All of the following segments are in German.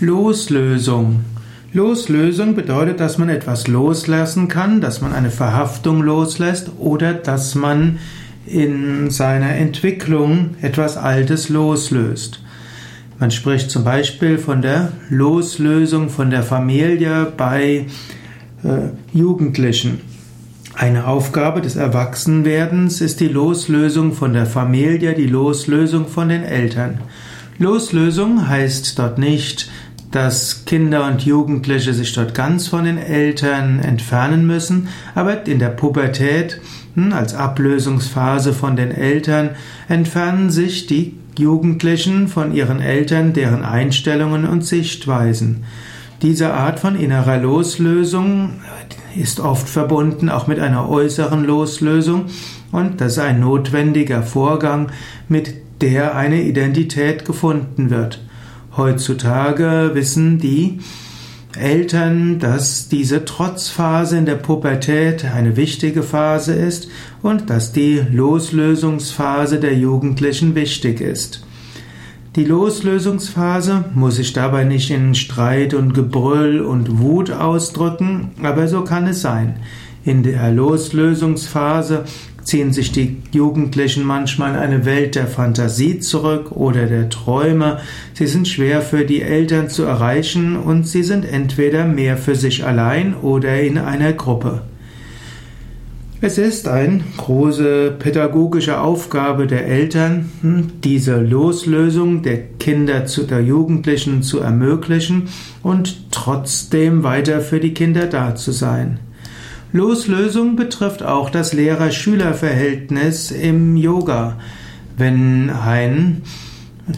Loslösung. Loslösung bedeutet, dass man etwas loslassen kann, dass man eine Verhaftung loslässt oder dass man in seiner Entwicklung etwas Altes loslöst. Man spricht zum Beispiel von der Loslösung von der Familie bei äh, Jugendlichen. Eine Aufgabe des Erwachsenwerdens ist die Loslösung von der Familie, die Loslösung von den Eltern. Loslösung heißt dort nicht, dass Kinder und Jugendliche sich dort ganz von den Eltern entfernen müssen, aber in der Pubertät hm, als Ablösungsphase von den Eltern entfernen sich die Jugendlichen von ihren Eltern, deren Einstellungen und Sichtweisen. Diese Art von innerer Loslösung ist oft verbunden auch mit einer äußeren Loslösung und das ist ein notwendiger Vorgang, mit der eine Identität gefunden wird. Heutzutage wissen die Eltern, dass diese Trotzphase in der Pubertät eine wichtige Phase ist und dass die Loslösungsphase der Jugendlichen wichtig ist. Die Loslösungsphase muss sich dabei nicht in Streit und Gebrüll und Wut ausdrücken, aber so kann es sein. In der Loslösungsphase ziehen sich die Jugendlichen manchmal in eine Welt der Fantasie zurück oder der Träume. Sie sind schwer für die Eltern zu erreichen und sie sind entweder mehr für sich allein oder in einer Gruppe. Es ist eine große pädagogische Aufgabe der Eltern, hm, diese Loslösung der Kinder zu der Jugendlichen zu ermöglichen und trotzdem weiter für die Kinder da zu sein. Loslösung betrifft auch das Lehrer-Schüler-Verhältnis im Yoga. Wenn ein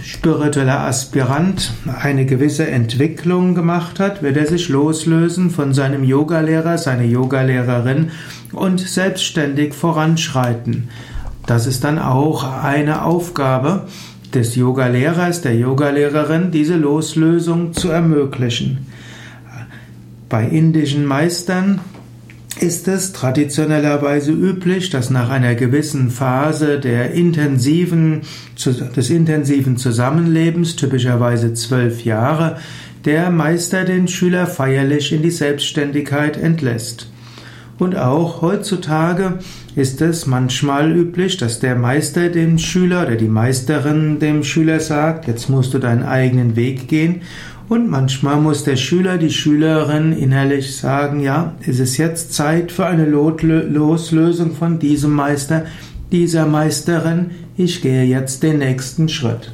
spiritueller Aspirant eine gewisse Entwicklung gemacht hat, wird er sich loslösen von seinem Yogalehrer, seiner Yogalehrerin und selbstständig voranschreiten. Das ist dann auch eine Aufgabe des Yogalehrers, der Yogalehrerin, diese Loslösung zu ermöglichen. Bei indischen Meistern ist es traditionellerweise üblich, dass nach einer gewissen Phase der intensiven, des intensiven Zusammenlebens, typischerweise zwölf Jahre, der Meister den Schüler feierlich in die Selbstständigkeit entlässt. Und auch heutzutage ist es manchmal üblich, dass der Meister dem Schüler oder die Meisterin dem Schüler sagt, jetzt musst du deinen eigenen Weg gehen und manchmal muss der Schüler, die Schülerin innerlich sagen, ja, es ist jetzt Zeit für eine Loslösung von diesem Meister, dieser Meisterin, ich gehe jetzt den nächsten Schritt.